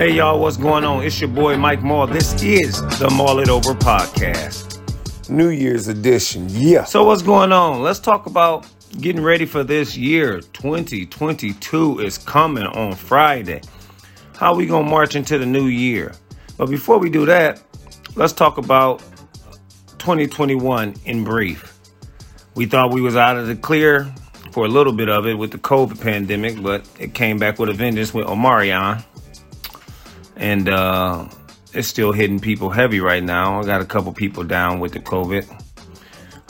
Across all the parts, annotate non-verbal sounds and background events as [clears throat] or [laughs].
Hey y'all, what's going on? It's your boy Mike Maul. This is the Maul It Over podcast. New Year's edition. Yeah. So what's going on? Let's talk about getting ready for this year. 2022 is coming on Friday. How we gonna march into the new year? But before we do that, let's talk about 2021 in brief. We thought we was out of the clear for a little bit of it with the COVID pandemic, but it came back with a vengeance with Omicron and uh, it's still hitting people heavy right now. I got a couple people down with the COVID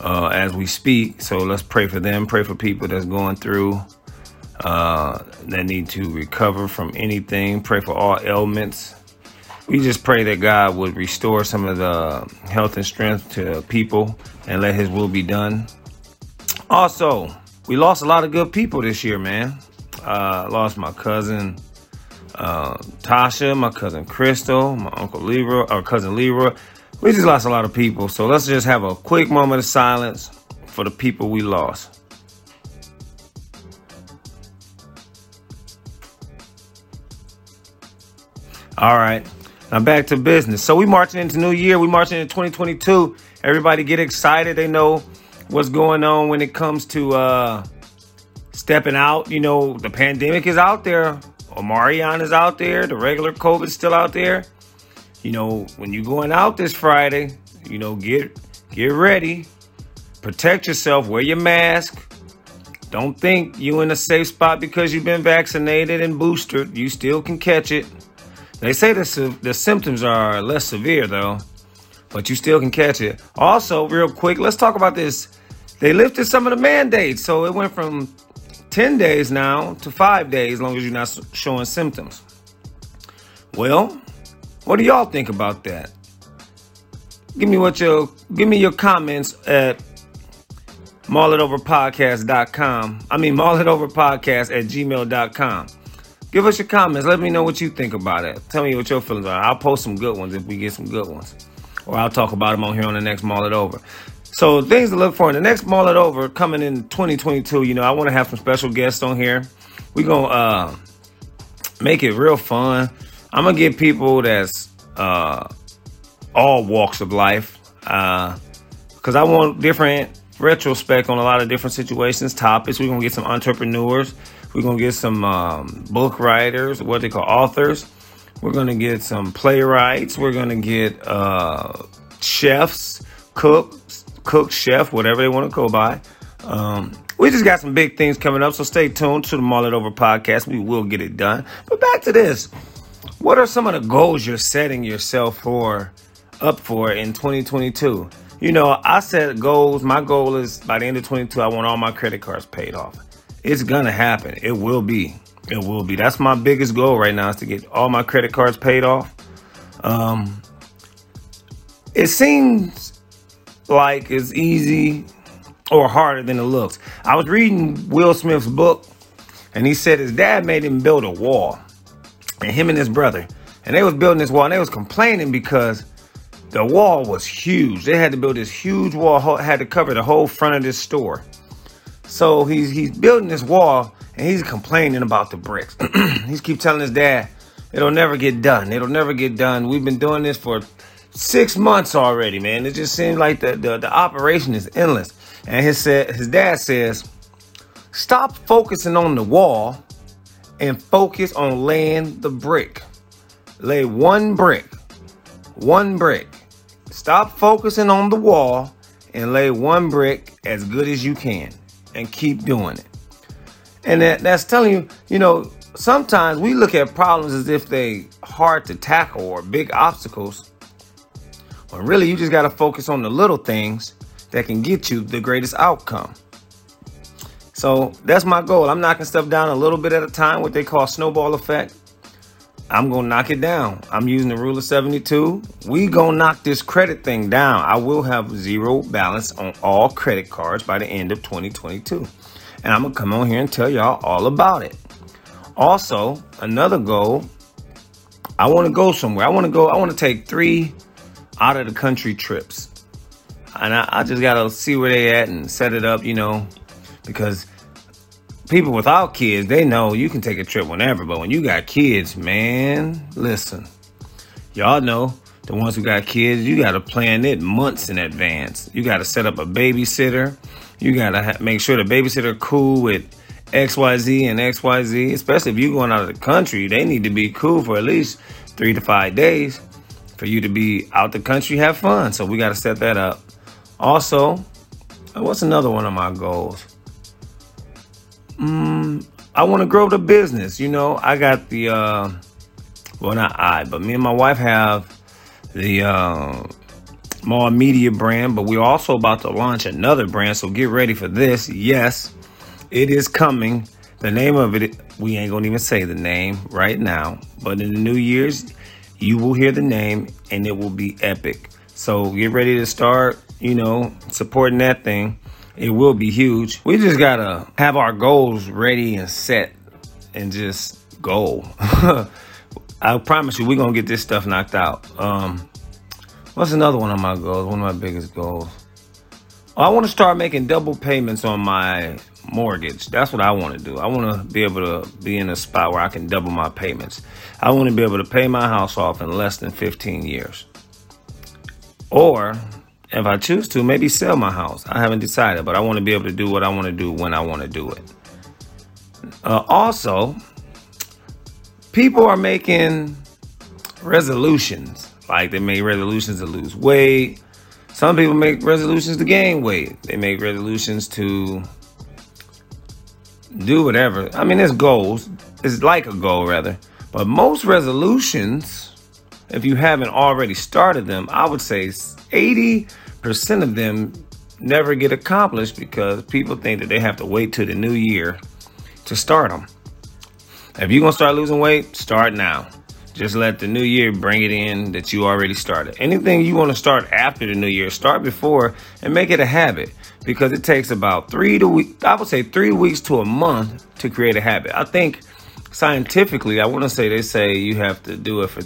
uh, as we speak, so let's pray for them. Pray for people that's going through uh, that need to recover from anything. Pray for all ailments. We just pray that God would restore some of the health and strength to people and let His will be done. Also, we lost a lot of good people this year, man. Uh, lost my cousin uh, Tasha, my cousin Crystal, my uncle Leroy, our cousin Leroy. We just lost a lot of people. So let's just have a quick moment of silence for the people we lost. All right. Now back to business. So we marching into New Year. We marching into 2022. Everybody get excited. They know what's going on when it comes to uh, stepping out. You know, the pandemic is out there. Omicron is out there. The regular COVID's still out there. You know, when you're going out this Friday, you know, get get ready. Protect yourself. Wear your mask. Don't think you in a safe spot because you've been vaccinated and boosted. You still can catch it. They say the, the symptoms are less severe though, but you still can catch it. Also, real quick, let's talk about this. They lifted some of the mandates, so it went from 10 days now to five days, as long as you're not showing symptoms. Well, what do y'all think about that? Give me what your give me your comments at maulitoverpodcast.com. I mean maulitoverpodcast at gmail.com. Give us your comments. Let me know what you think about it. Tell me what your feelings are. I'll post some good ones if we get some good ones. Or I'll talk about them on here on the next Maul It Over. So things to look for in the next Maul It Over coming in 2022. You know, I want to have some special guests on here. We're gonna uh, make it real fun. I'm gonna get people that's uh, all walks of life because uh, I want different retrospect on a lot of different situations, topics. We're gonna get some entrepreneurs. We're gonna get some um, book writers, what they call authors. We're gonna get some playwrights. We're gonna get uh, chefs, cooks, cook, chef, whatever they want to go by. Um, we just got some big things coming up, so stay tuned to the Maul It Over podcast. We will get it done. But back to this. What are some of the goals you're setting yourself for up for in 2022? You know, I set goals. My goal is by the end of 22, I want all my credit cards paid off. It's gonna happen. It will be. It will be. That's my biggest goal right now is to get all my credit cards paid off. Um, it seems like it's easy or harder than it looks. I was reading Will Smith's book, and he said his dad made him build a wall, and him and his brother, and they was building this wall, and they was complaining because the wall was huge. They had to build this huge wall, had to cover the whole front of this store. So he's he's building this wall, and he's complaining about the bricks. [clears throat] he's keep telling his dad, "It'll never get done. It'll never get done. We've been doing this for six months already, man. It just seems like the, the, the operation is endless. And his said his dad says, stop focusing on the wall and focus on laying the brick. Lay one brick. One brick. Stop focusing on the wall and lay one brick as good as you can and keep doing it. And that, that's telling you, you know, sometimes we look at problems as if they hard to tackle or big obstacles when really you just got to focus on the little things that can get you the greatest outcome. So that's my goal. I'm knocking stuff down a little bit at a time, what they call snowball effect. I'm gonna knock it down. I'm using the rule of 72. We gonna knock this credit thing down. I will have zero balance on all credit cards by the end of 2022. And I'm gonna come on here and tell y'all all about it. Also, another goal, I wanna go somewhere. I wanna go, I wanna take three out of the country trips. And I, I just gotta see where they at and set it up, you know, because people without kids, they know you can take a trip whenever. But when you got kids, man, listen, y'all know the ones who got kids, you got to plan it months in advance. You got to set up a babysitter. You got to ha- make sure the babysitter cool with XYZ and XYZ, especially if you're going out of the country, they need to be cool for at least three to five days for you to be out the country, have fun. So we got to set that up. Also, what's another one of my goals? Mm, I want to grow the business. You know, I got the, uh, well, not I, but me and my wife have the uh, Media brand, but we're also about to launch another brand. So get ready for this. Yes, it is coming. The name of it, we ain't gonna even say the name right now, but in the New Year's, you will hear the name and it will be epic. So get ready to start, you know, supporting that thing. It will be huge. We just gotta have our goals ready and set and just go. [laughs] I promise you, we're gonna get this stuff knocked out. Um, what's another one of my goals? One of my biggest goals. I want to start making double payments on my mortgage. That's what I want to do. I want to be able to be in a spot where I can double my payments. I want to be able to pay my house off in less than 15 years. Or if I choose to, maybe sell my house. I haven't decided, but I want to be able to do what I want to do when I want to do it. Uh, also, people are making resolutions. Like they make resolutions to lose weight. Some people make resolutions to gain weight. They make resolutions to do whatever. I mean, it's goals. It's like a goal, rather. But most resolutions, if you haven't already started them, I would say 80% of them never get accomplished because people think that they have to wait till the new year to start them. If you're going to start losing weight, start now. Just let the new year bring it in that you already started. Anything you want to start after the new year, start before and make it a habit because it takes about three to week. I would say three weeks to a month to create a habit. I think scientifically, I want to say they say you have to do it for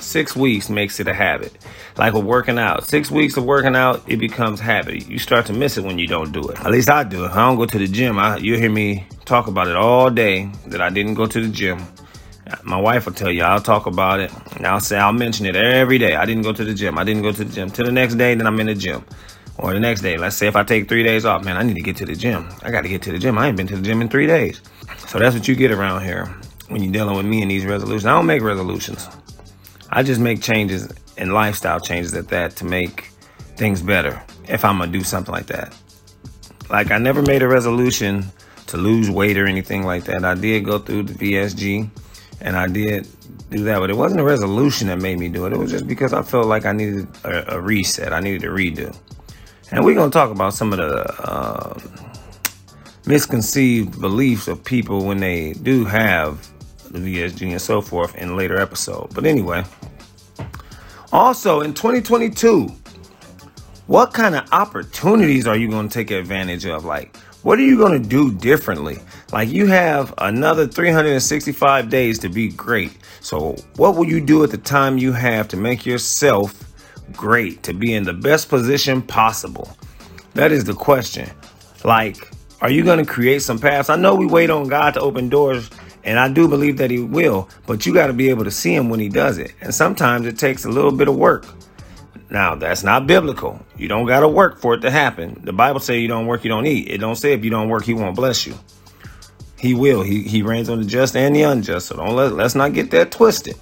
six weeks makes it a habit. Like with working out, six weeks of working out, it becomes habit. You start to miss it when you don't do it. At least I do. it. I don't go to the gym. I, you'll hear me talk about it all day that I didn't go to the gym. My wife will tell you, I'll talk about it. And I'll say, I'll mention it every day. I didn't go to the gym. I didn't go to the gym. Till the next day, then I'm in the gym. Or the next day, let's say if I take three days off, man, I need to get to the gym. I got to get to the gym. I ain't been to the gym in three days. So that's what you get around here when you're dealing with me and these resolutions. I don't make resolutions. I just make changes and lifestyle changes at that to make things better if I'm to do something like that. Like I never made a resolution to lose weight or anything like that. I did go through the VSG and I did do that, but it wasn't a resolution that made me do it. It was just because I felt like I needed a, a reset. I needed a redo. And we're going to talk about some of the uh, misconceived beliefs of people when they do have the VSG and so forth in later episode. But anyway, also in 2022, what kind of opportunities are you going to take advantage of? Like, what are you going to do differently? Like, you have another 365 days to be great. So, what will you do at the time you have to make yourself great, to be in the best position possible? That is the question. Like, are you going to create some paths? I know we wait on God to open doors, and I do believe that He will, but you got to be able to see Him when He does it. And sometimes it takes a little bit of work. Now, that's not biblical. You don't got to work for it to happen. The Bible say you don't work, you don't eat. It don't say if you don't work, he won't bless you. He will. He, he rains on the just and the unjust. So don't let, let's not get that twisted.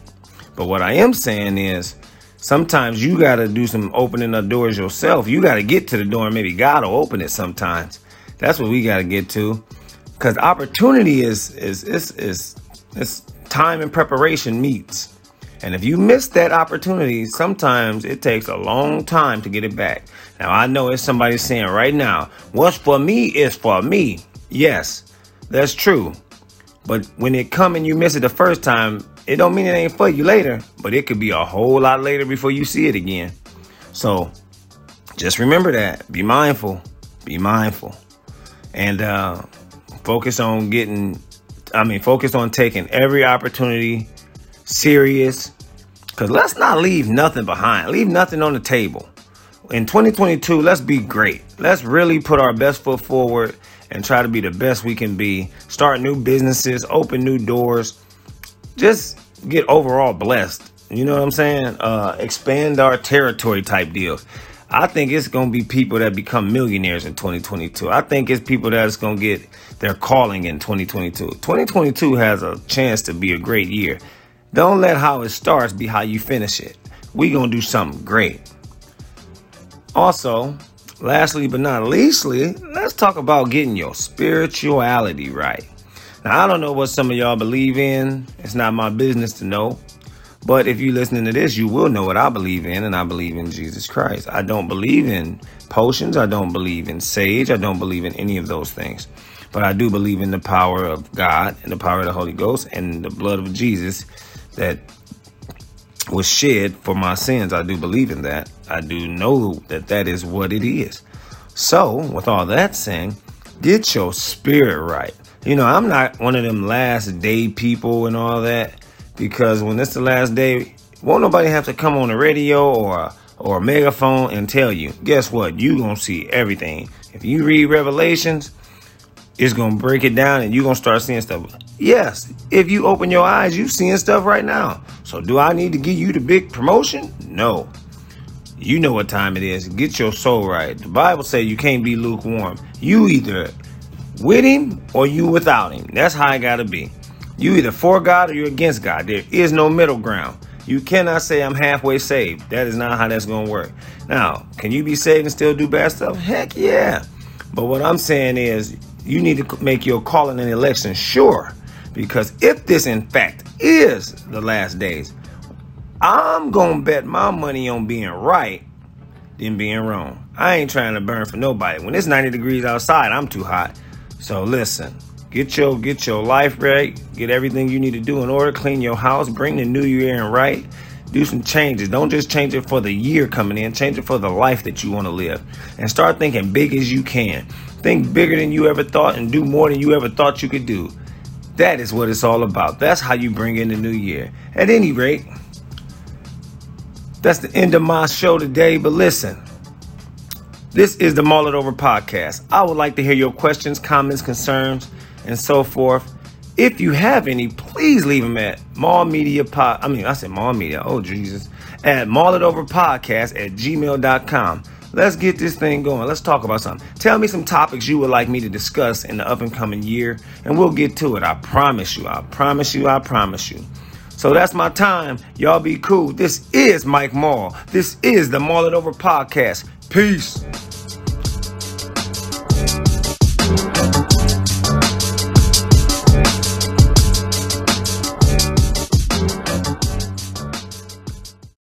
But what I am saying is sometimes you got to do some opening of doors yourself. You got to get to the door and maybe God will open it sometimes. That's what we got to get to. Cause opportunity is, is, is, is, is time and preparation meets. And if you miss that opportunity, sometimes it takes a long time to get it back. Now, I know it's somebody saying right now, what's for me is for me. Yes, that's true. But when it come and you miss it the first time, it don't mean it ain't for you later, but it could be a whole lot later before you see it again. So just remember that. Be mindful. Be mindful. And uh, focus on getting, I mean, focus on taking every opportunity serious. Because let's not leave nothing behind, leave nothing on the table. In 2022, let's be great. Let's really put our best foot forward and try to be the best we can be. Start new businesses, open new doors, just get overall blessed. You know what I'm saying? Uh, expand our territory type deals. I think it's to be people that become millionaires in 2022. I think it's people that's to get their calling in 2022. 2022 has a chance to be a great year. Don't let how it starts be how you finish it. We to do something great. Also, lastly but not leastly, let's talk about getting your spirituality right. Now, I don't know what some of y'all believe in. It's not my business to know. But if you're listening to this, you will know what I believe in, and I believe in Jesus Christ. I don't believe in potions. I don't believe in sage. I don't believe in any of those things. But I do believe in the power of God and the power of the Holy Ghost and the blood of Jesus that was shed for my sins. I do believe in that. I do know that that is what it is. So, with all that saying, get your spirit right. You know, I'm not one of them last day people and all that because when it's the last day, won't nobody have to come on the radio or or a megaphone and tell you. Guess what? You gonna see everything. If you read Revelations, it's gonna break it down and you're gonna start seeing stuff. Yes, if you open your eyes, you seeing stuff right now. So do I need to give you the big promotion? No. You know what time it is. Get your soul right. The Bible says you can't be lukewarm. You either with him or you without him. That's how I gotta be. You either for God or you're against God. There is no middle ground. You cannot say I'm halfway saved. That is not how that's to work. Now, can you be saved and still do bad stuff? Heck yeah. But what I'm saying is you need to make your calling and election sure. Because if this, in fact, is the last days, I'm going to bet my money on being right than being wrong. I ain't trying to burn for nobody. When it's 90 degrees outside, I'm too hot. So listen, Get your get your life right. Get everything you need to do in order. Clean your house. Bring the new year in right. Do some changes. Don't just change it for the year coming in. Change it for the life that you want to live. And start thinking big as you can. Think bigger than you ever thought and do more than you ever thought you could do. That is what it's all about. That's how you bring in the new year. At any rate, that's the end of my show today. But listen, this is the Mull It Over podcast. I would like to hear your questions, comments, concerns and so forth. If you have any, please leave them at Mall Media Pod. I mean, I said Mall Media. Oh, Jesus. At Mull It Over Podcast at gmail.com. Let's get this thing going. Let's talk about something. Tell me some topics you would like me to discuss in the up and coming year, and we'll get to it. I promise you. I promise you. I promise you. So that's my time. Y'all be cool. This is Mike Mall. This is the Mull It Over Podcast. Peace.